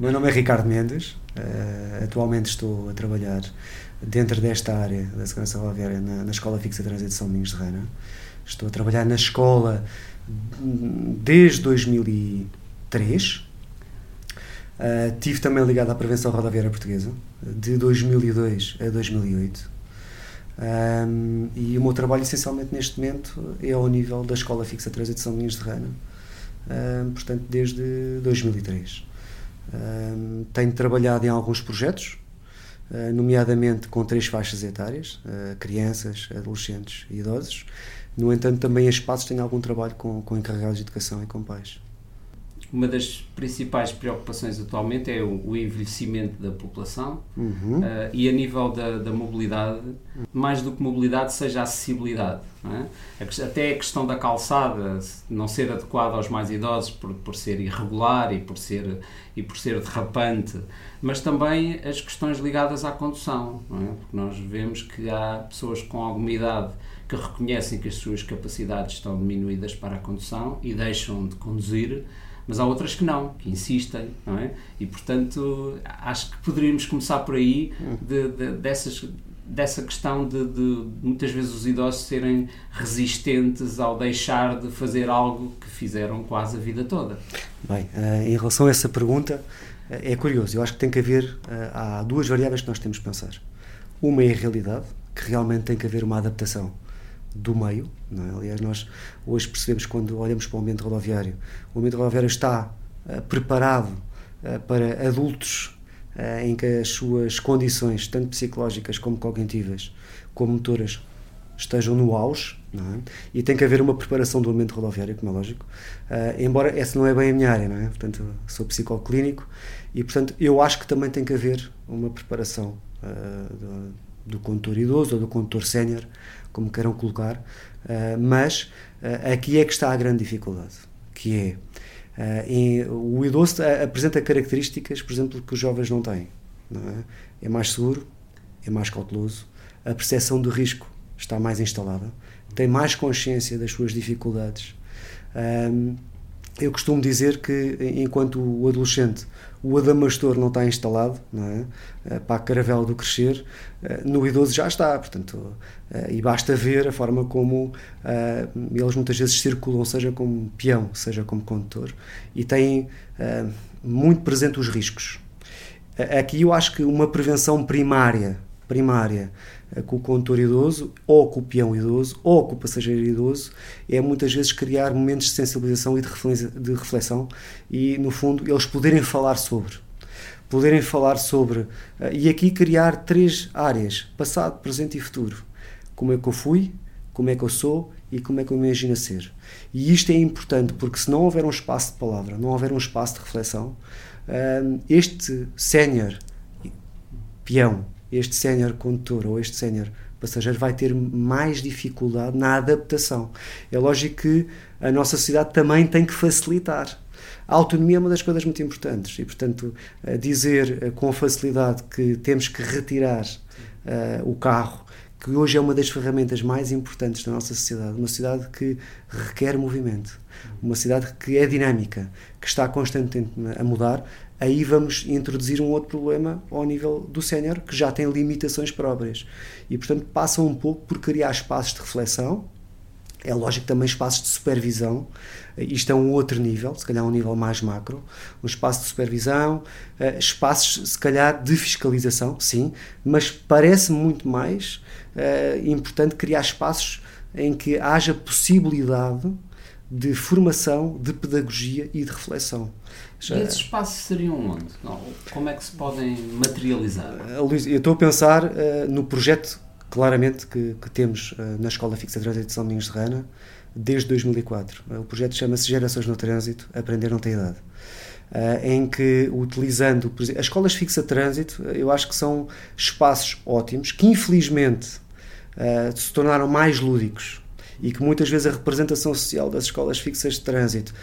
O meu nome é Ricardo Mendes, uh, atualmente estou a trabalhar dentro desta área da segurança rodoviária na, na Escola Fixa de Trânsito de São Domingos de Reina. Estou a trabalhar na escola desde 2003. Uh, tive também ligado à Prevenção Rodoviária Portuguesa, de 2002 a 2008. Um, e o meu trabalho, essencialmente, neste momento, é ao nível da Escola Fixa de Trânsito de São Domingos de Reina, um, portanto, desde 2003. Tenho trabalhado em alguns projetos, uh, nomeadamente com três faixas etárias, uh, crianças, adolescentes e idosos. No entanto, também em espaços tenho algum trabalho com, com encarregados de educação e com pais. Uma das principais preocupações atualmente é o, o envelhecimento da população uhum. uh, e a nível da, da, mobilidade, mais do que mobilidade, seja a acessibilidade. É? Até a questão da calçada não ser adequada aos mais idosos por, por ser irregular e por ser, e por ser derrapante, mas também as questões ligadas à condução. É? Porque nós vemos que há pessoas com alguma idade que reconhecem que as suas capacidades estão diminuídas para a condução e deixam de conduzir mas há outras que não, que insistem, não é? E portanto acho que poderíamos começar por aí de, de, dessas, dessa questão de, de, muitas vezes os idosos serem resistentes ao deixar de fazer algo que fizeram quase a vida toda. Bem, eh, em relação a essa pergunta, eh, é curioso, eu acho que tem que haver, eh, há duas variáveis que nós temos que pensar. Uma é a realidade, que realmente tem que haver uma adaptação do meio. É? Aliás, nós hoje percebemos quando olhamos para o ambiente rodoviário, o ambiente rodoviário está uh, preparado uh, para adultos uh, em que as suas condições, tanto psicológicas como cognitivas, como motoras, estejam no auge, é? e tem que haver uma preparação do ambiente rodoviário, como é lógico, embora essa não é bem a minha área, não é? Portanto, sou psicólogo clínico e, portanto, eu acho que também tem que haver uma preparação do condutor idoso ou do condutor sénior como queiram colocar, uh, mas uh, aqui é que está a grande dificuldade, que é Uh, em, o idoso apresenta características, por exemplo, que os jovens não têm. Não é? é? mais seguro, é mais cauteloso, a percepção de risco está mais instalada, tem mais consciência das suas dificuldades. Um, eu costumo dizer que, enquanto o adolescente, o adamastor não está instalado não é? Eh, para a caravela do crescer, eh, no idoso já está, portanto, eh, e basta ver a forma como eles muitas vezes circulam, seja como peão, seja como condutor, e têm muito presente os riscos. Aqui eu acho que uma prevenção primária, primária com o condutor idoso, ou com o peão idoso, ou com o passageiro idoso, é muitas vezes criar momentos de sensibilização e de reflexão e, no fundo, eles poderem falar sobre. Poderem falar sobre. Eh, e aqui criar três áreas: passado, presente e futuro. Como é que eu fui, como é que eu sou e como é que eu imagino ser. E isto é importante porque, se não houver um espaço de palavra, não houver um espaço de reflexão, eh, este sénior peão este sénior condutor ou este sénior passageiro vai ter mais dificuldade na adaptação. É lógico que a nossa sociedade também tem que facilitar. A autonomia é uma das coisas muito importantes e, portanto, dizer eh, com facilidade que temos que retirar uh, o carro, que hoje é uma das ferramentas mais importantes da nossa sociedade, uma sociedade que requer movimento, uma cidade que é dinâmica, que está constantemente a mudar, aí vamos introduzir um outro problema ao nível do sénior, que já tem limitações próprias. E, portanto, passa um pouco por criar espaços de reflexão, é lógico também espaços de supervisão, isto é um outro nível, se calhar um nível mais macro, um espaço de supervisão, eh, espaços se calhar de fiscalização, sim, mas parece muito mais uh, importante criar espaços em que haja possibilidade de formação, de pedagogia e de reflexão. Já... E esses espaços seriam onde? Como é que se podem materializar? Uh, Luís, eu estou a pensar uh, no projeto, claramente, que, que temos uh, na Escola Fixa de Trânsito de São Domingos de Rana desde 2004. o projeto chama-se Gerações no Trânsito, Aprender não tem idade. em que, utilizando as escolas fixa de trânsito, eu acho que são espaços ótimos que, infelizmente, se tornaram mais lúdicos e que muitas vezes a representação social das escolas fixas de trânsito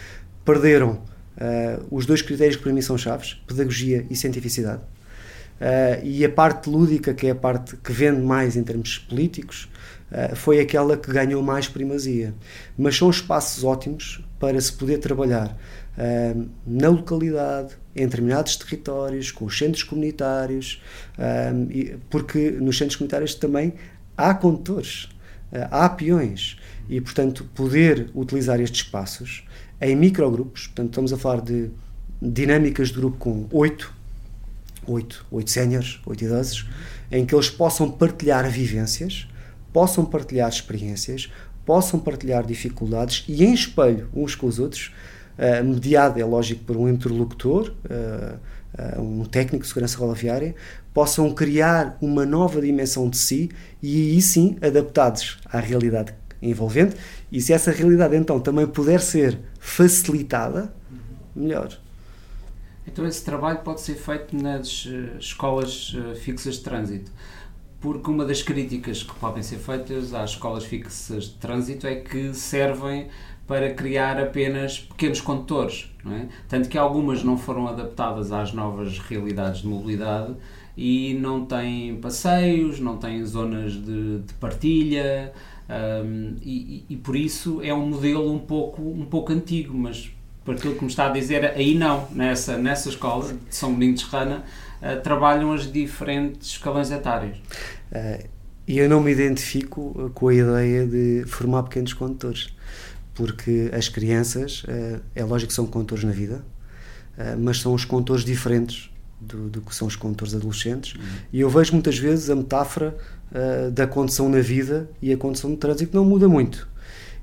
perderam Uh, os dois critérios que para mim são chaves, pedagogia e cientificidade. Uh, e a parte lúdica, que é a parte que vende mais em termos políticos, uh, foi aquela que ganhou mais primazia. Mas são espaços ótimos para se poder trabalhar uh, na localidade, em determinados territórios, com os centros comunitários, uh, porque nos centros comunitários também há condutores, há peões, e portanto poder utilizar estes espaços em microgrupos, portanto estamos a falar de dinâmicas de grupo com oito, oito, oito séniores, oito idosos, em que eles possam partilhar vivências, possam partilhar experiências, possam partilhar dificuldades e em espelho uns com os outros, uh, mediado, é lógico, por um interlocutor, uh, uh, um técnico de segurança rodoviária, possam criar uma nova dimensão de si e aí sim adaptados à realidade envolvente e se essa realidade então também puder ser facilitada, melhor. Então esse trabalho pode ser feito nas uh, escolas uh, fixas de trânsito, porque uma das críticas que podem ser feitas às escolas fixas de trânsito é que servem para criar apenas pequenos condutores, é? Tanto que algumas não foram adaptadas às novas realidades de mobilidade e não têm passeios, não têm zonas de, de partilha, um, e, e, por isso é um modelo um pouco, um pouco antigo, mas por aquilo que me está a dizer, aí não, nessa, nessa escola de São Benito de Serrana, uh, trabalham as diferentes escalões etários. Uh, e eu não me identifico com a ideia de formar pequenos condutores, porque as crianças, uh, é lógico que são condutores na vida, mas são os condutores diferentes do, do, que são os condutores adolescentes, uhum. e eu vejo muitas vezes a metáfora uh, da condição na vida e a condição no trânsito não muda muito.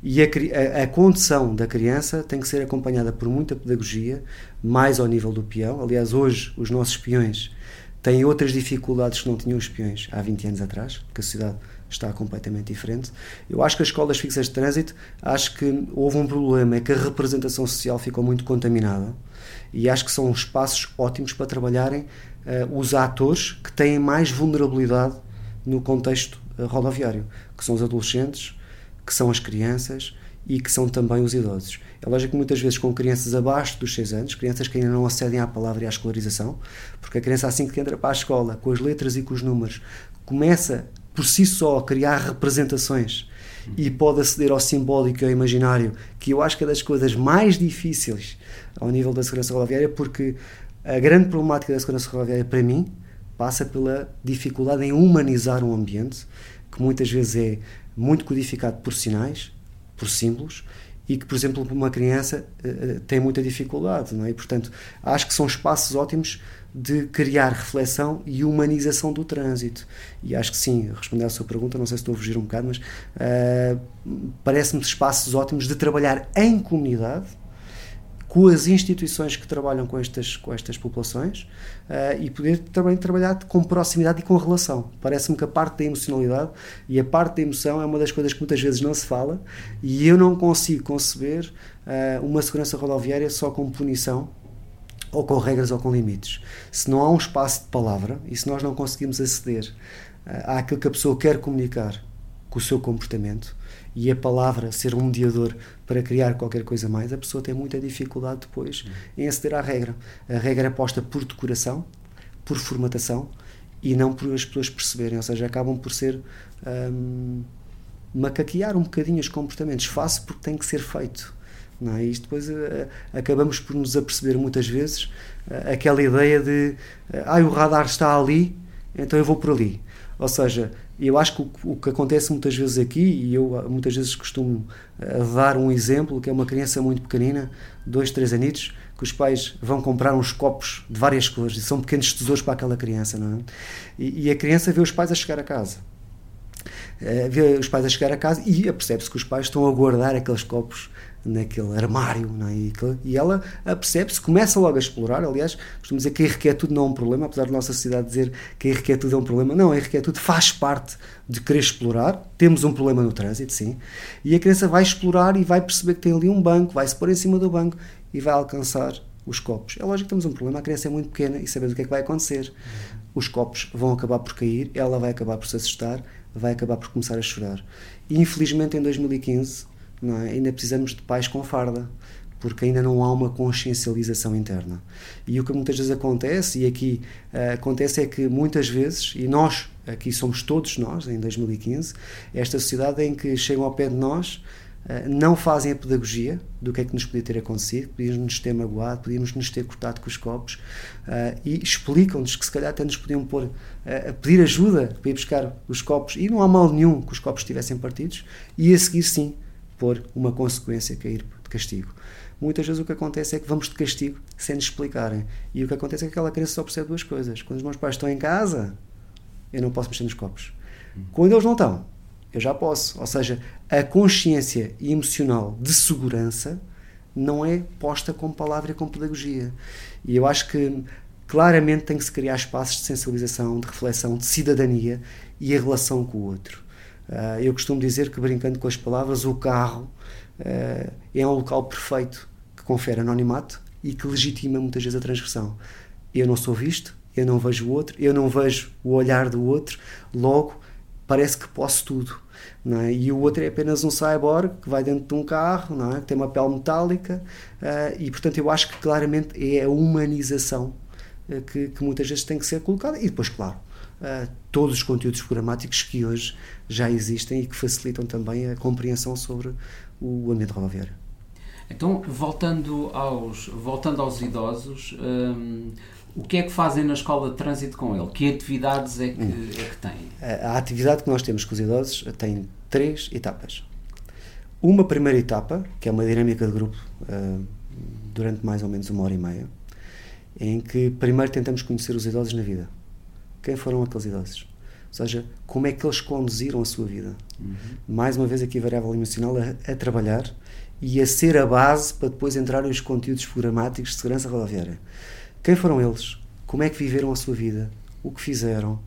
E a, a, a, condição da criança tem que ser acompanhada por muita pedagogia, mais ao nível do peão. Aliás, hoje os nossos peões têm outras dificuldades que não tinham os peões há 20 anos atrás, porque a sociedade está completamente diferente. Eu acho que as escolas fixas de trânsito, acho que houve um problema, é que a representação social ficou muito contaminada e acho que são espaços ótimos para trabalharem uh, os atores que têm mais vulnerabilidade no contexto uh, rodoviário, que são os adolescentes, que são as crianças e que são também os idosos. É lógico que muitas vezes com crianças abaixo dos 6 anos, crianças que ainda não acedem à palavra e à escolarização, porque a criança assim que entra para a escola, com as letras e com os números, começa por si só a criar representações e pode aceder ao simbólico e ao imaginário, que eu acho que é das coisas mais difíceis ao nível da segurança rodoviária, porque a grande problemática da segurança rodoviária para mim passa pela dificuldade em humanizar um ambiente que muitas vezes é muito codificado por sinais, por símbolos e que, por exemplo, uma criança uh, tem muita dificuldade, não é? E, portanto, acho que são espaços ótimos de criar reflexão e humanização do trânsito. E acho que sim, responder à sua pergunta, não sei se estou a fugir um bocado, mas uh, parece-me espaços ótimos de trabalhar em comunidade, com as instituições que trabalham com estas, com estas populações uh, e poder também trabalhar com proximidade e com relação. Parece-me que a parte da emocionalidade e a parte da emoção é uma das coisas que muitas vezes não se fala e eu não consigo conceber uh, uma segurança rodoviária só com punição ou com regras ou com limites. Se não há um espaço de palavra e se nós não conseguimos aceder uh, àquilo que a pessoa quer comunicar com o seu comportamento, e a palavra ser um mediador para criar qualquer coisa mais, a pessoa tem muita dificuldade depois uhum. em aceder à regra. A regra é posta por decoração, por formatação e não por as pessoas perceberem, ou seja, acabam por ser um, macaquear um bocadinho os comportamentos. Faço porque tem que ser feito. Não é? E depois uh, acabamos por nos aperceber muitas vezes uh, aquela ideia de uh, ah, o radar está ali, então eu vou por ali. Ou seja, eu acho que o, o, que acontece muitas vezes aqui, e eu muitas vezes costumo dar um exemplo, que é uma criança muito pequenina, dois, três anitos, que os pais vão comprar uns copos de várias cores, e são pequenos tesouros para aquela criança, não é? E, e a criança vê os pais a chegar a casa. Uh, vê os pais a chegar a casa e apercebe-se que os pais estão a guardar aqueles copos naquele armário, não é? e, ela percebe-se, começa logo a explorar. Aliás, costumo dizer que a irrequietude não é um problema, apesar da nossa sociedade dizer que a irrequietude é um problema. Não, a irrequietude faz parte de querer explorar. Temos um problema no trânsito, sim, e a criança vai explorar e vai perceber que tem ali um banco, vai se pôr em cima do banco e vai alcançar os copos. É lógico que temos um problema, a criança é muito pequena e sabemos o que é que vai acontecer. Os copos vão acabar por cair, ela vai acabar por se assustar, vai acabar por começar a chorar. E infelizmente em 2015 é? ainda precisamos de pais com farda, porque ainda não há uma consciencialização interna. E o que muitas vezes acontece, e aqui uh, acontece, é que muitas vezes, e nós, aqui somos todos nós, em 2015, esta sociedade em que chegam ao pé de nós uh, não fazem a pedagogia do que é que nos podia ter acontecido, podíamos nos ter magoado, podíamos nos ter cortado com os copos uh, e explicam-nos que se calhar até nos podiam pôr a pedir ajuda para ir buscar os copos e não há mal nenhum que os copos estivessem partidos e a seguir sim pôr uma consequência cair de castigo. Muitas vezes o que acontece é que vamos de castigo sem nos explicarem. E o que acontece é que aquela criança só percebe duas coisas. Quando os meus pais estão em casa, eu não posso mexer nos copos. Quando eles não estão, eu já posso. Ou seja, a consciência emocional de segurança não é posta com palavra e com pedagogia. E eu acho que claramente tem que se criar espaços de sensibilização, de reflexão, de cidadania e a relação com o outro. Uh, eu costumo dizer que, brincando com as palavras, o carro uh, é um local perfeito que confere anonimato e que legitima muitas vezes a transgressão. Eu não sou visto, eu não vejo o outro, eu não vejo o olhar do outro, logo parece que posso tudo. É? E o outro é apenas um cyborg que vai dentro de um carro, é? que tem uma pele metálica, uh, e portanto eu acho que claramente é a humanização uh, que, que, muitas vezes tem que ser colocada. E depois, claro, uh, todos os conteúdos programáticos que hoje já existem e que facilitam também a compreensão sobre o ambiente rodoviário. Então, voltando aos, voltando aos idosos, um, o que é que fazem na escola de trânsito com ele? Que atividades é que, hum. é que têm? A, a atividade que nós temos com os idosos tem três etapas. Uma primeira etapa, que é uma dinâmica de grupo uh, durante mais ou menos uma hora e meia, em que primeiro tentamos conhecer os idosos na vida. Quem foram aqueles idosos? Ou seja, como é que eles conduziram a sua vida. Uhum. Mais uma vez aqui a variável emocional a, a, trabalhar e a ser a base para depois entrarem os conteúdos programáticos de segurança rodoviária. Quem foram eles? Como é que viveram a sua vida? O que fizeram?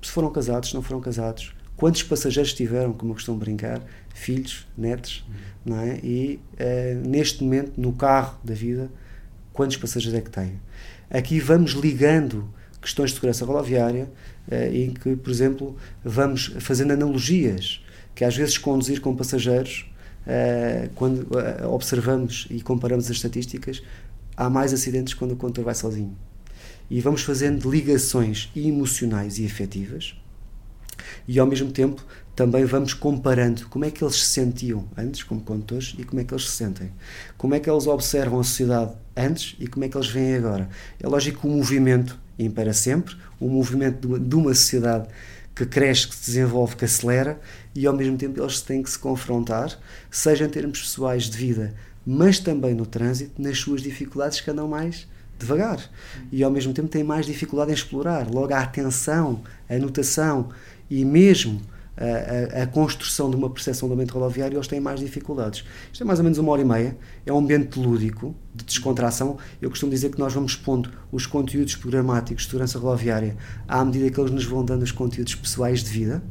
Se foram casados, se não foram casados? Quantos passageiros tiveram, como eu costumo brincar? Filhos, netos, uhum. não é? E uh, neste momento, no carro da vida, quantos passageiros é que têm? Aqui vamos ligando questões de segurança rodoviária, em que, por exemplo, vamos fazendo analogias, que às vezes conduzir com passageiros, eh, quando eh, observamos e comparamos as estatísticas, há mais acidentes quando o condutor vai sozinho. E vamos fazendo ligações emocionais e afetivas, e ao mesmo tempo também vamos comparando como é que eles se sentiam antes como condutores e como é que eles se sentem. Como é que eles observam a sociedade antes e como é que eles veem agora. É lógico que o movimento impera sempre, o movimento de uma sociedade que cresce, que se desenvolve, que acelera e ao mesmo tempo eles têm que se confrontar, seja em termos pessoais de vida, mas também no trânsito, nas suas dificuldades que andam mais devagar e ao mesmo tempo têm mais dificuldade em explorar. Logo a atenção, a notação e mesmo a, a, a, construção de uma percepção do ambiente rodoviário, eles têm mais dificuldades. Isto é mais ou menos uma hora e meia, é um ambiente lúdico, de descontração. Eu costumo dizer que nós vamos pondo os conteúdos programáticos de segurança rodoviária à medida que eles nos vão dando os conteúdos pessoais de vida.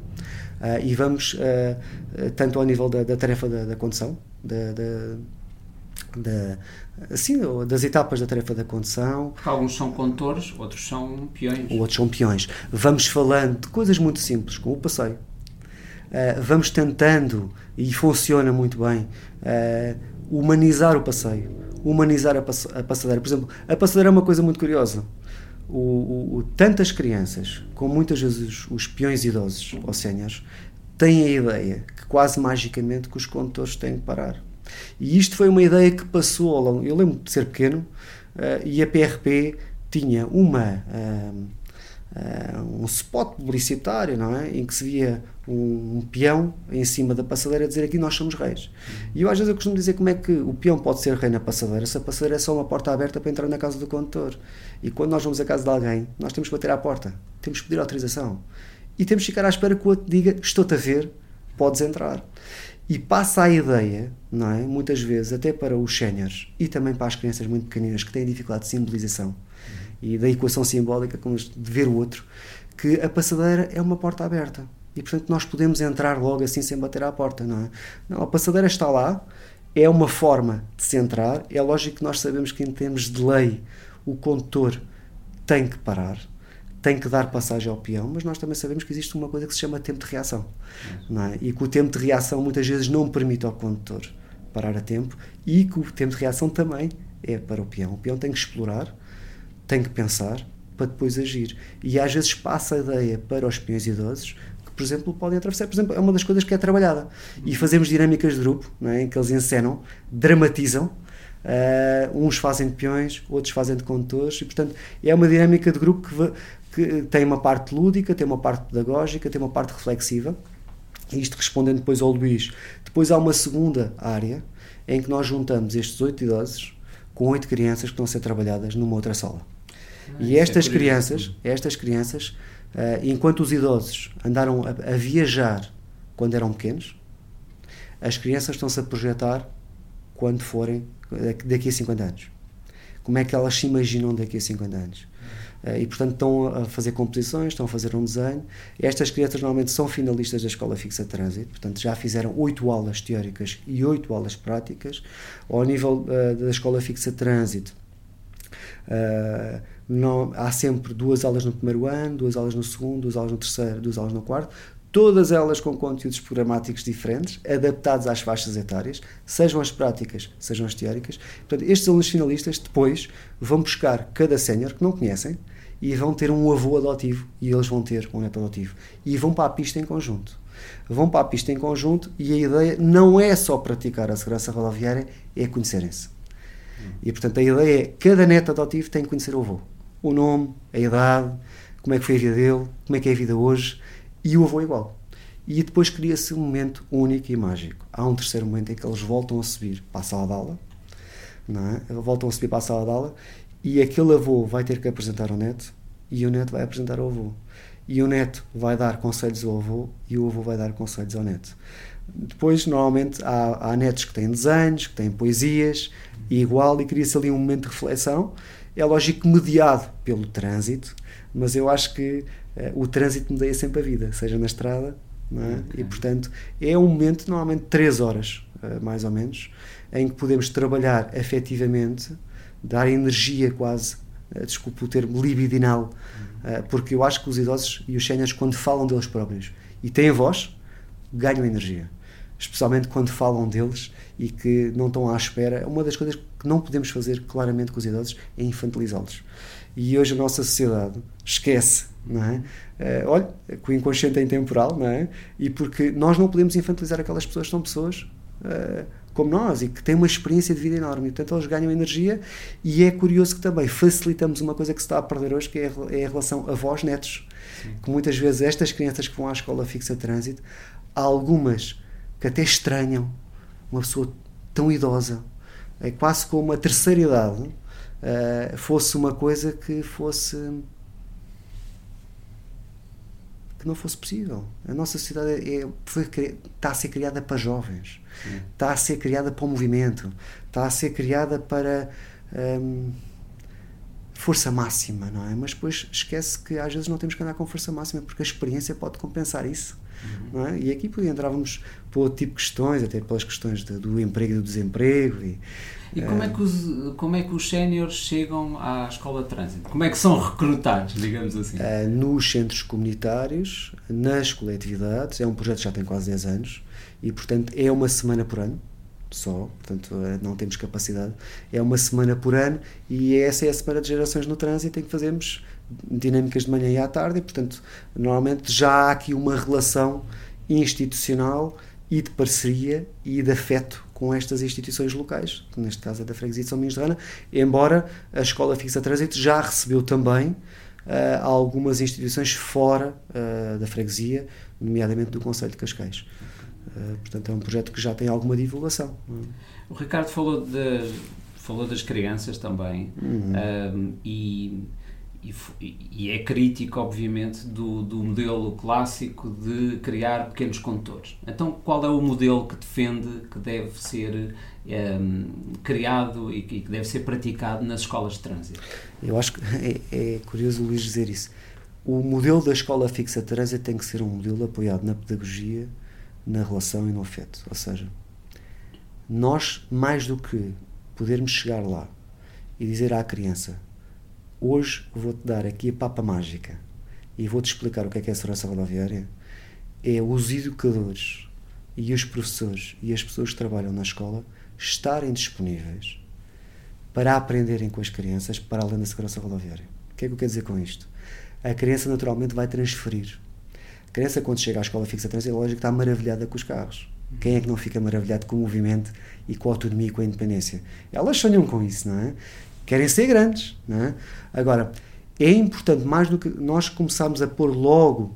Uh, e vamos, uh, tanto ao nível da, da tarefa da, da condução, da, da da, assim, das etapas da tarefa da condução. Porque alguns são condutores, outros são peões. Outros são peões. Vamos falando de coisas muito simples, como o passeio. Uh, vamos tentando, e funciona muito bem, uh, humanizar o passeio, humanizar a, pass a, passadeira. Por exemplo, a passadeira é uma coisa muito curiosa. O, o, o tantas crianças, como muitas vezes os, peões idosos ou séniores, têm a ideia que quase magicamente que os condutores têm que parar e isto foi uma ideia que passou ao longo. Eu lembro de ser pequeno uh, e a PRP tinha uma. Uh, um spot publicitário, não é? Em que se via um, um, peão em cima da passadeira dizer aqui nós somos reis. E eu às vezes eu costumo dizer como é que o peão pode ser rei na passadeira se a passadeira é só uma porta aberta para entrar na casa do condutor. E quando nós vamos à casa de alguém, nós temos que bater à porta, temos que pedir autorização. E temos que ficar à espera que o outro diga: Estou-te a ver, podes entrar e passa a ideia, não é? muitas vezes, até para os séniores e também para as crianças muito pequeninas que têm dificuldade de simbolização. E da equação simbólica, como de ver o outro, que a passadeira é uma porta aberta e portanto nós podemos entrar logo assim sem bater à porta, não é? Não, a passadeira está lá, é uma forma de se entrar, é lógico que nós sabemos que em termos de lei o condutor tem que parar, tem que dar passagem ao peão, mas nós também sabemos que existe uma coisa que se chama tempo de reação. Não é? E que o tempo de reação muitas vezes não permite ao condutor parar a tempo e que o tempo de reação também é para o peão. O peão tem que explorar, tem que pensar para depois agir. E às vezes passa a ideia para os peões idosos que por exemplo, podem atravessar. Por exemplo, é uma das coisas que é trabalhada. E fazemos dinâmicas de grupo, é? em que eles encenam, dramatizam. Uh, uns fazem de peões, outros fazem de condutores, e portanto é uma dinâmica de grupo que, que tem uma parte lúdica, tem uma parte pedagógica, tem uma parte reflexiva. Isto respondendo depois ao Luís. Depois há uma segunda área em que nós juntamos estes oito idosos com oito crianças que estão a ser trabalhadas numa outra sala. E estas é crianças, estas crianças, uh, enquanto os idosos andaram a, a, viajar quando eram pequenos, as crianças estão-se a projetar quando forem daqui a 50 anos. Como é que elas se imaginam daqui a 50 anos? Uh, e portanto estão a fazer composições, estão a fazer um desenho. Estas crianças normalmente são finalistas da Escola Fixa de Trânsito, portanto já fizeram oito aulas teóricas e oito aulas práticas. Ao nível uh, da Escola Fixa de Trânsito, uh, não, há sempre duas aulas no primeiro ano, duas aulas no segundo, duas aulas no terceiro, duas aulas no quarto, todas elas com conteúdos programáticos diferentes, adaptados às faixas etárias, sejam as práticas, sejam as teóricas. Portanto, estes alunos finalistas depois vão buscar cada sénior que não conhecem, e vão ter um avô adotivo e eles vão ter um neto adotivo e vão para a pista em conjunto. Vão para a pista em conjunto e a ideia não é só praticar a segurança rodoviária, é conhecerem-se. E portanto a ideia é cada neto adotivo tem que conhecer o avô. O nome, a idade, como é que foi a vida dele, como é que é a vida hoje e o avô é igual. E depois cria-se um momento único e mágico. Há um terceiro momento em que eles voltam a subir para a sala de aula, não é? voltam a subir para a sala de aula e aquele avô vai ter que apresentar ao neto e o neto vai apresentar ao avô. E o neto vai dar conselhos ao avô e o avô vai dar conselhos ao neto. Depois, normalmente, há, há netos que têm desenhos, que têm poesias, e igual, e cria-se ali um momento de reflexão. É lógico mediado pelo trânsito, mas eu acho que uh, o trânsito medeia sempre a vida, seja na estrada, é? okay. e portanto é um momento, normalmente, três horas, uh, mais ou menos, em que podemos trabalhar efetivamente dar energia quase, uh, desculpe o termo, libidinal, uh, porque eu acho que os idosos e os séniores, quando falam deles próprios e têm voz, ganham energia. Especialmente quando falam deles e que não estão à espera. Uma das coisas que não podemos fazer claramente com os idosos é infantilizá-los. E hoje a nossa sociedade esquece, não é? Uh, olha, que o inconsciente é intemporal, não é? E porque nós não podemos infantilizar aquelas pessoas, são pessoas uh, como nós e que têm uma experiência de vida enorme. E, portanto, eles ganham energia e é curioso que também facilitamos uma coisa que se está a perder hoje, que é a, é a relação avós-netos. Que muitas vezes estas crianças que vão à escola fixa de trânsito, algumas que até estranham uma pessoa tão idosa, é quase como a terceira idade, uh, fosse uma coisa que fosse que não fosse possível. A nossa sociedade é, foi, está a ser criada para jovens, Sim. está a ser criada para o movimento, está a ser criada para hum, força máxima, não é? Mas depois esquece que às vezes não temos que andar com força máxima porque a experiência pode compensar isso. Uhum. Não é? E aqui entrávamos para outro tipo de questões, até pelas questões de, do emprego e do desemprego. E, e como é que os, como é que os séniores chegam à escola de trânsito? Como é que são recrutados, digamos assim? Uh, nos centros comunitários, nas coletividades, é um projeto que já tem quase 10 anos e, portanto, é uma semana por ano só, portanto eh, não temos capacidade. É uma semana por ano e essa é a semana de gerações no trânsito em que fazemos dinâmicas de manhã e à tarde e, portanto, normalmente já há aqui uma relação institucional e de parceria e de afeto com estas instituições locais, que neste caso é da Freguesia de São Minhos de Rana, embora a Escola Fixa Trânsito já recebeu também uh, algumas instituições fora uh, da freguesia, nomeadamente do Conselho de Cascais. Uh, portanto, é um projeto que já tem alguma divulgação. O Ricardo falou, de, falou das crianças também uhum. e e, e, é crítico, obviamente, do, do modelo clássico de criar pequenos condutores. Então, qual é o modelo que defende que deve ser ehm, criado e que deve ser praticado nas escolas de trânsito? Eu acho que é, é curioso o Luís dizer isso. O modelo da escola fixa de trânsito tem que ser um modelo apoiado na pedagogia, na relação e no afeto. Ou seja, nós, mais do que podermos chegar lá e dizer à criança Hoje vou-te dar aqui a papa mágica e vou-te explicar o que é, que é a segurança rodoviária. É os educadores e os professores e as pessoas que trabalham na escola estarem disponíveis para aprenderem com as crianças para além da segurança rodoviária. O que é que eu quero dizer com isto? A criança naturalmente vai transferir A criança, quando chega à escola fixa trânsito, é lógico que está maravilhada com os carros. Quem é que não fica maravilhado com o movimento e com a autonomia e com a independência? Elas sonham com isso, não é? Querem ser grandes, não é? Agora, é importante, mais do que nós começarmos a pôr logo,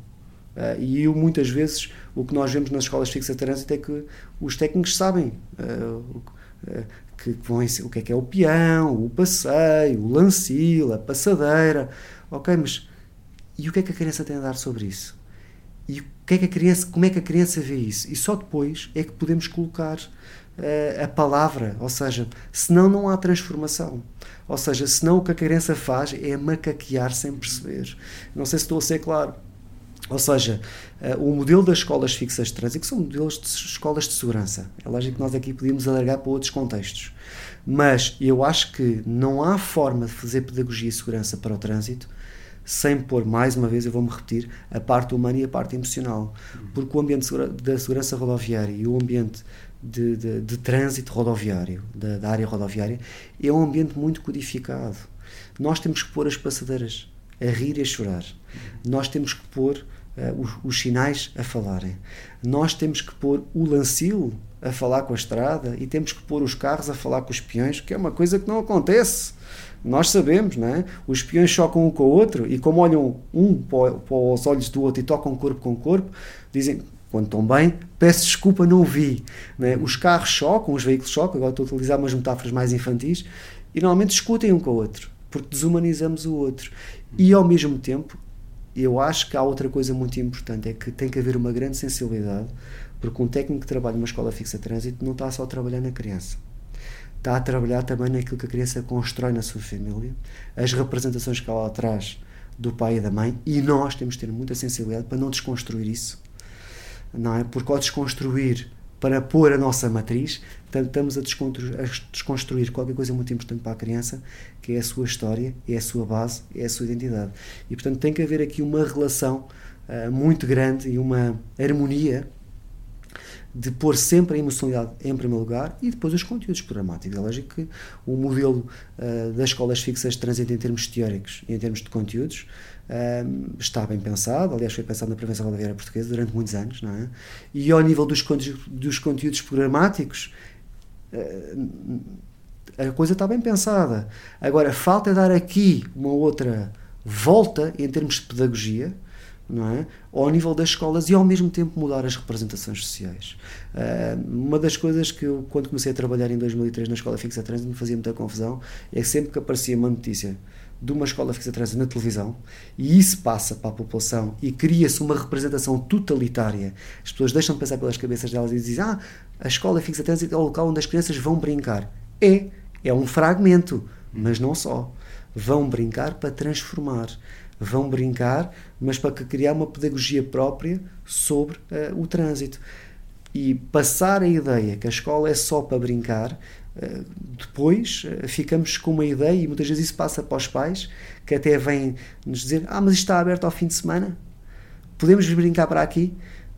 uh, e eu muitas vezes o que nós vemos nas escolas fixas de trânsito é que os técnicos sabem uh, uh, que vão o que é que é o peão, o passeio, o lancil, a passadeira, ok, mas e o que é que a criança tem a dar sobre isso? E o que é que a criança, como é que a criança vê isso? E só depois é que podemos colocar uh, a palavra, ou seja, senão não há transformação. Ou seja, senão o que a criança faz é macaquear sem perceber. Não sei se estou a ser claro. Ou seja, uh, o modelo das escolas fixas de trânsito, são modelos de escolas de segurança. É lógico que nós aqui podíamos alargar para outros contextos. Mas eu acho que não há forma de fazer pedagogia e segurança para o trânsito sem pôr, mais uma vez, eu vou-me repetir, a parte humana e a parte emocional. Porque o ambiente da segurança rodoviária e o ambiente de, de, de trânsito rodoviário, da, da, área rodoviária, é um ambiente muito codificado. Nós temos que pôr as passadeiras a rir e a chorar. Nós temos que pôr uh, os, os, sinais a falarem. Nós temos que pôr o lancil a falar com a estrada e temos que pôr os carros a falar com os peões, que é uma coisa que não acontece. Nós sabemos, não é? Os espiões chocam um com o outro e, como olham um para, os olhos do outro e tocam corpo com corpo, dizem, quando estão bem, peço desculpa, não vi. Não é? Os carros chocam, os veículos chocam, agora estou a utilizar umas metáforas mais infantis, e normalmente discutem um com o outro, porque desumanizamos o outro. E, ao mesmo tempo, eu acho que há outra coisa muito importante, é que tem que haver uma grande sensibilidade, porque um técnico que trabalha numa escola fixa de trânsito não está só a trabalhar na criança está a trabalhar também naquilo que a criança constrói na sua família, as representações que ela traz do pai e da mãe, e nós temos de ter muita sensibilidade para não desconstruir isso, não é? Porque ao desconstruir para pôr a nossa matriz, estamos a desconstruir, a desconstruir qualquer coisa muito importante para a criança, que é a sua história, é a sua base, é a sua identidade. E portanto tem que haver aqui uma relação uh, muito grande e uma harmonia de pôr sempre a emocionalidade em primeiro lugar e depois os conteúdos programáticos. É lógico que o modelo uh, das escolas fixas de trânsito em termos teóricos e em termos de conteúdos uh, está bem pensado, aliás foi pensado na prevenção rodoviária portuguesa durante muitos anos, não é? E ao nível dos, conteúdos, dos conteúdos programáticos uh, a coisa está bem pensada. Agora, falta dar aqui uma outra volta em termos de pedagogia, não é? ao nível das escolas e ao mesmo tempo mudar as representações sociais. Uh, uma das coisas que eu, quando comecei a trabalhar em 2003 na Escola Fixa Trânsito, me fazia muita confusão é que sempre que aparecia uma notícia de uma escola fixa trânsito na televisão e isso passa para a população e cria-se uma representação totalitária. As pessoas deixam de pensar pelas cabeças delas e dizem: Ah, a escola fixa trânsito é o local onde as crianças vão brincar. É, é um fragmento, mas não só. Vão brincar para transformar vão brincar, mas para criar uma pedagogia própria sobre uh, o trânsito. E passar a ideia que a escola é só para brincar, depois uh, ficamos com uma ideia, e muitas vezes isso passa para os pais, que até vêm nos dizer: Ah, mas isto está aberto ao fim de semana? Podemos brincar para aqui?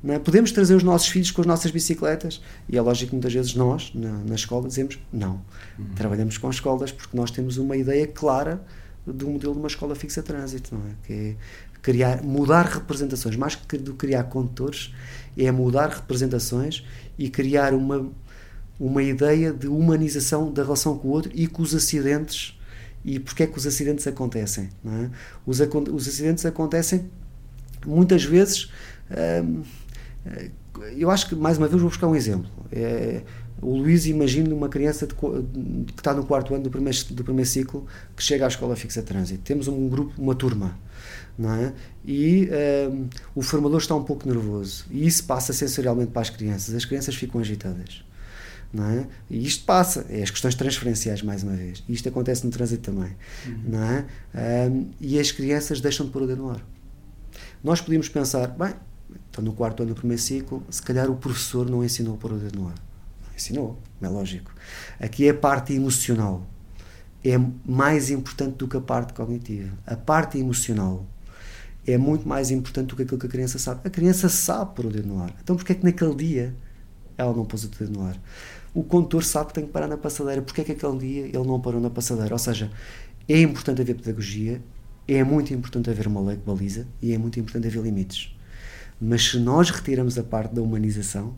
É? Podemos trazer os nossos filhos com as nossas bicicletas? E é lógico que muitas vezes nós, na, na escola, dizemos não. Uhum. Trabalhamos com escolas porque nós temos uma ideia clara do modelo de uma escola fixa de trânsito, não é? Que é criar, mudar representações, mais que do criar condutores, é mudar representações e criar uma, uma ideia de humanização da relação com o outro e com os acidentes. E porquê é que os acidentes acontecem? É? os, os acidentes acontecem muitas vezes. Hum, eu acho que, mais uma vez, vou buscar um exemplo. É, o Luís imagina uma criança de, que está no quarto ano do primeiro, do primeiro ciclo que chega à escola fixa de trânsito. Temos um grupo, uma turma, é? E um, ehm, o formador está um pouco nervoso. E isso passa sensorialmente para as crianças. As crianças ficam agitadas. Não é? E isto passa, é as questões transferenciais, mais uma vez. E isto acontece no trânsito também. Uhum. Não é? Um, e as crianças deixam de pôr o dedo no ar. Nós podíamos pensar, bem, estão no quarto ano do primeiro ciclo, se calhar o professor não ensinou a pôr o dedo no ar Ensinou, é lógico. Aqui é a parte emocional. É mais importante do que a parte cognitiva. A parte emocional é muito mais importante do que aquilo que a criança sabe. A criança sabe pôr o dedo no ar. Então porquê é que naquele dia ela não pôs o dedo no ar? O condutor sabe que tem que parar na passadeira. Porquê é que aquele dia ele não parou na passadeira? Ou seja, é importante haver pedagogia, é muito importante haver uma lei que baliza e é muito importante haver limites. Mas se nós retiramos a parte da humanização,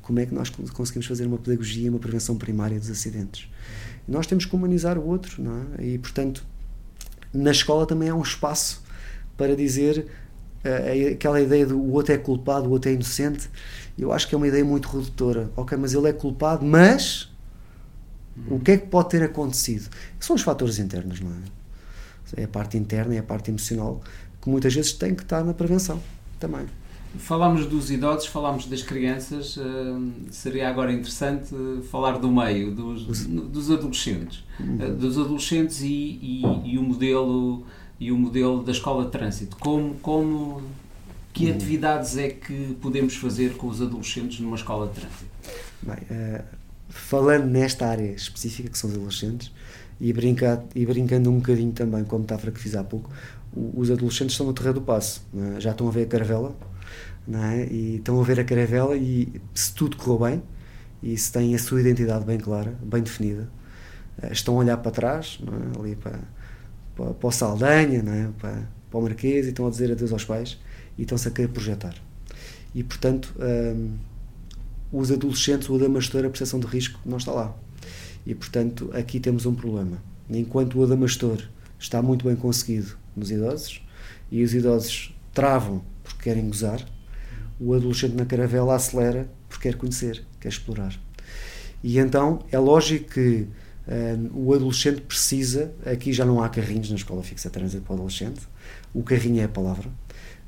como é que nós conseguimos fazer uma pedagogia, uma prevenção primária dos acidentes? Nós temos que humanizar o outro, não é? E, portanto, na escola também há um espaço para dizer aquela ideia do o outro é culpado, o outro é inocente. Eu acho que é uma ideia muito redutora. Ok, mas ele é culpado, mas o que é que pode ter acontecido? São os fatores internos, não é? É a parte interna e a parte emocional que muitas vezes tem que estar na prevenção também. Falámos dos idosos, falámos das crianças, uh, seria agora interessante falar do meio, dos, dos adolescentes. Uh, dos adolescentes e, e, e, o modelo, e o modelo da escola de trânsito. Como, como, que uhum. atividades é que podemos fazer com os adolescentes numa escola de trânsito? Bem, uh, falando nesta área específica que são os adolescentes, e, brincar, e brincando um bocadinho também com a metáfora que fiz há pouco, os adolescentes estão no terreno do passo, é? já estão a ver a caravela, é? e estão a ver a caravela e se tudo correu bem, e se têm a sua identidade bem clara, bem definida, eh, estão a olhar para trás, é? ali para, para, para o Saldanha, é? para, para o Marquês, e estão a dizer adeus aos pais, e estão-se a querer projetar. E, portanto, hum, os adolescentes, o adamastor, a percepção de risco não está lá. E, portanto, aqui temos um problema. Enquanto o adamastor está muito bem conseguido nos idosos e os idosos travam porque querem gozar, o adolescente na caravela acelera porque quer conhecer, quer explorar. E então é lógico que um, o adolescente precisa, aqui já não há carrinhos na escola fixa trânsito para o adolescente, o carrinho é a palavra,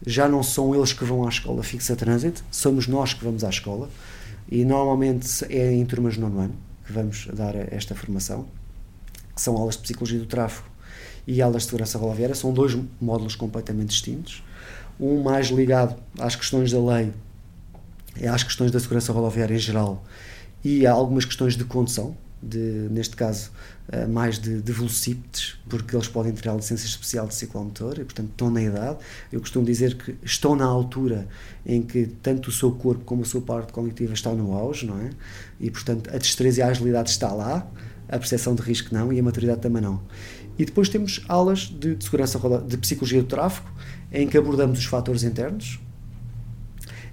já não são eles que vão à escola fixa trânsito, somos nós que vamos à escola e normalmente é em turmas de nono ano que vamos dar esta formação, que são aulas de psicologia do tráfego e aulas de segurança rodoviária, são dois módulos completamente distintos. Um mais ligado às questões da lei, às questões da segurança rodoviária em geral e a algumas questões de condução, de, neste caso eh, mais de, de velocípedes, porque eles podem ter a licença especial de ciclomotor e, portanto, estão na idade. Eu costumo dizer que estão na altura em que tanto o seu corpo como a sua parte cognitiva está no auge, não é? E, portanto, a destreza e a agilidade está lá, a percepção de risco não e a maturidade também não. E depois temos aulas de, de segurança, de psicologia do tráfego, em que abordamos os fatores internos,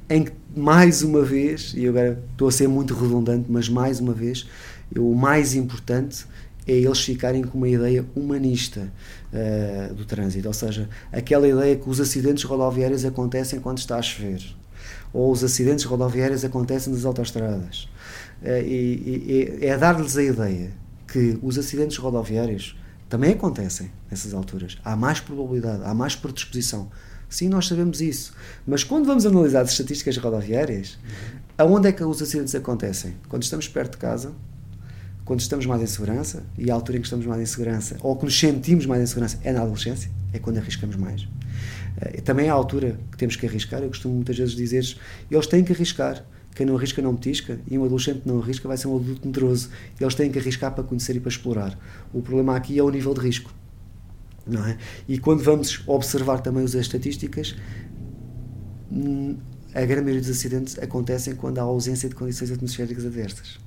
em que, mais uma vez, e agora estou a ser muito redundante, mas mais uma vez, o mais importante é eles ficarem com uma ideia humanista uh, do trânsito, ou seja, aquela ideia que os acidentes rodoviários acontecem quando está a chover, ou os acidentes rodoviários acontecem nas autoestradas. Uh, e, e, é dar-lhes a ideia que os acidentes rodoviários também acontecem nessas alturas. Há mais probabilidade, há mais predisposição. Sim, nós sabemos isso. Mas quando vamos analisar as estatísticas rodoviárias, uhum. aonde é que os acidentes acontecem? Quando estamos perto de casa, quando estamos mais em segurança, e a altura em que estamos mais em segurança, ou que nos sentimos mais em segurança, é na adolescência, é quando arriscamos mais. Eh, também é a altura que temos que arriscar. Eu costumo muitas vezes dizer eles têm que arriscar. Quem não arrisca não petisca, e um adolescente não arrisca vai ser um adulto medroso. Eles têm que arriscar para conhecer e para explorar. O problema aqui é o nível de risco. Não é? E quando vamos observar também as estatísticas, hum, a grande maioria dos acidentes acontecem quando há ausência de condições atmosféricas adversas.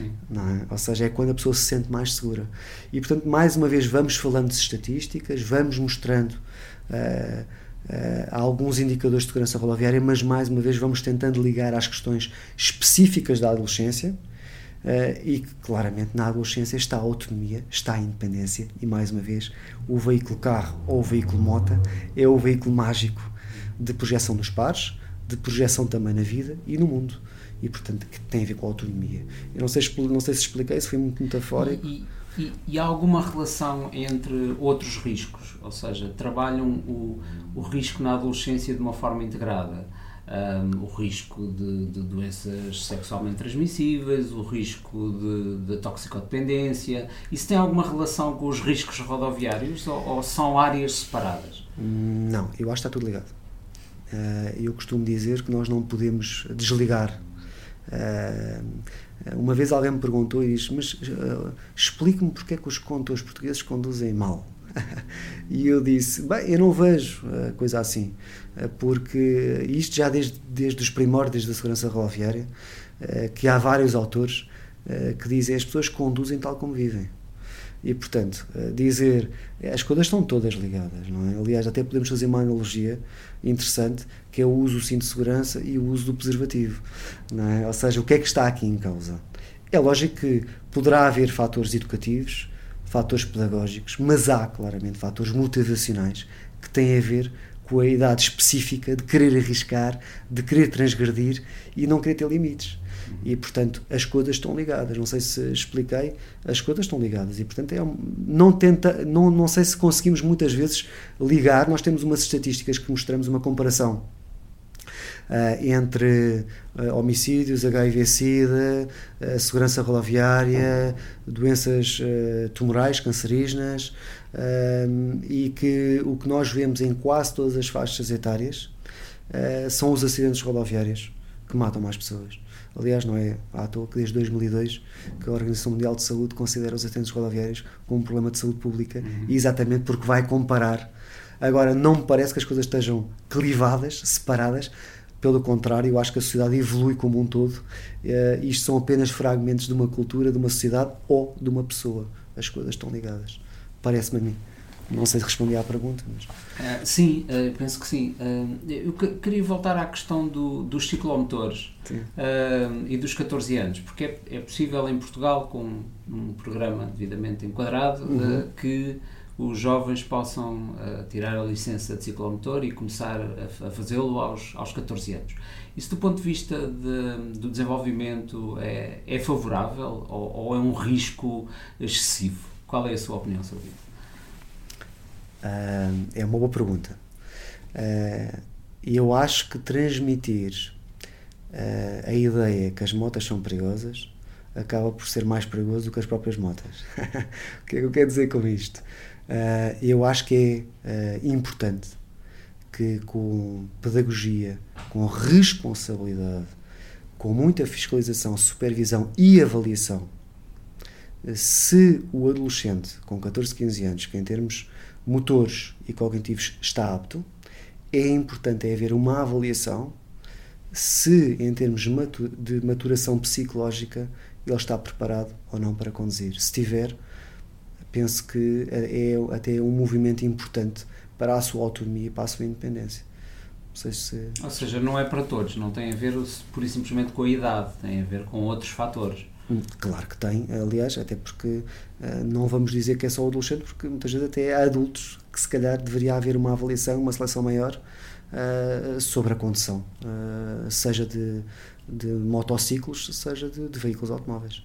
É? Ou seja, é quando a pessoa se sente mais segura. E, portanto, mais uma vez, vamos falando de estatísticas, vamos mostrando uh, uh, alguns indicadores de segurança rodoviária, mas, mais uma vez, vamos tentando ligar às questões específicas da adolescência. Uh, e claramente na adolescência está a autonomia, está a independência e mais uma vez o veículo carro ou o veículo mota é o veículo mágico de projeção nos pares, de projeção também na vida e no mundo e, portanto, que tem a ver com a autonomia. Eu não sei, não sei se expliquei, se foi muito metafórico. E, e, e, há alguma relação entre outros riscos? Ou seja, trabalham o, o risco na adolescência de uma forma integrada? Um, o risco de, de, doenças sexualmente transmissíveis, o risco de, de, toxicodependência. Isso tem alguma relação com os riscos rodoviários ou, ou são áreas separadas? Não, eu acho que está tudo ligado. Uh, eu costumo dizer que nós não podemos desligar uma vez alguém me perguntou e disse: Mas uh, explique-me porque é que os condutores portugueses conduzem mal. e eu disse: Bem, eu não vejo uh, coisa assim, porque isto já desde, desde os primórdios da segurança rodoviária, que há vários autores que dizem as pessoas conduzem tal como vivem. E, portanto, dizer. As coisas estão todas ligadas, não é? Aliás, até podemos fazer uma analogia interessante, que é o uso do cinto de segurança e o uso do preservativo, não é? Ou seja, o que é que está aqui em causa? É lógico que poderá haver fatores educativos, fatores pedagógicos, mas há claramente fatores motivacionais que têm a ver com a idade específica de querer arriscar, de querer transgredir e não querer ter limites. E, portanto, as coisas estão ligadas. Não sei se expliquei, as coisas estão ligadas. E, portanto, é não, tenta, não, não sei se conseguimos muitas vezes ligar. Nós temos umas estatísticas que mostramos uma comparação uh, entre uh, homicídios, HIV-Sida, uh, segurança rodoviária, doenças tumorais, cancerígenas, e que o que nós vemos em quase todas as faixas etárias são os acidentes rodoviários que matam mais pessoas. Aliás, não é à toa que desde 2002 que a Organização Mundial de Saúde considera os acidentes rodoviários como um problema de saúde pública, uhum. exatamente porque vai comparar. Agora, não me parece que as coisas estejam clivadas, separadas, pelo contrário, eu acho que a sociedade evolui como um todo. Uh, isto são apenas fragmentos de uma cultura, de uma sociedade ou de uma pessoa. As coisas estão ligadas. Parece-me a mim. Não sei se respondi à pergunta. Mas... Uh, sim, uh, penso que sim. Uh, eu queria voltar à questão do, dos ciclomotores e dos 14 anos, porque é, é, possível em Portugal, com um programa devidamente enquadrado, uhum. que os jovens possam tirar a licença de ciclomotor e começar a, a fazê-lo aos, aos 14 anos. Isso, do ponto de vista de, do desenvolvimento, é, é favorável ou, ou é um risco excessivo? Qual é a sua opinião sobre isso? Uh, é uma boa pergunta. Uh, eu acho que transmitir uh, a ideia que as motas são perigosas acaba por ser mais perigoso do que as próprias motas. o que é que eu quero dizer com isto? eu acho que é importante que com pedagogia, com responsabilidade, com muita fiscalização, supervisão e avaliação, se o adolescente com 14, 15 anos, que em termos motores e cognitivos está apto, é importante é haver uma avaliação se, em termos de maturação psicológica, ele está preparado ou não para conduzir. Se estiver, penso que é, é até um movimento importante para a sua autonomia e para a sua independência. Se... Ou seja, não é para todos, não tem a ver pura e simplesmente com a idade, tem a ver com outros fatores. Claro que tem, aliás, até porque uh, não vamos dizer que é só adolescente, porque muitas vezes até há adultos que se calhar deveria haver uma avaliação, uma seleção maior uh, sobre a condução, uh, seja de, de motociclos, seja de, de veículos automóveis.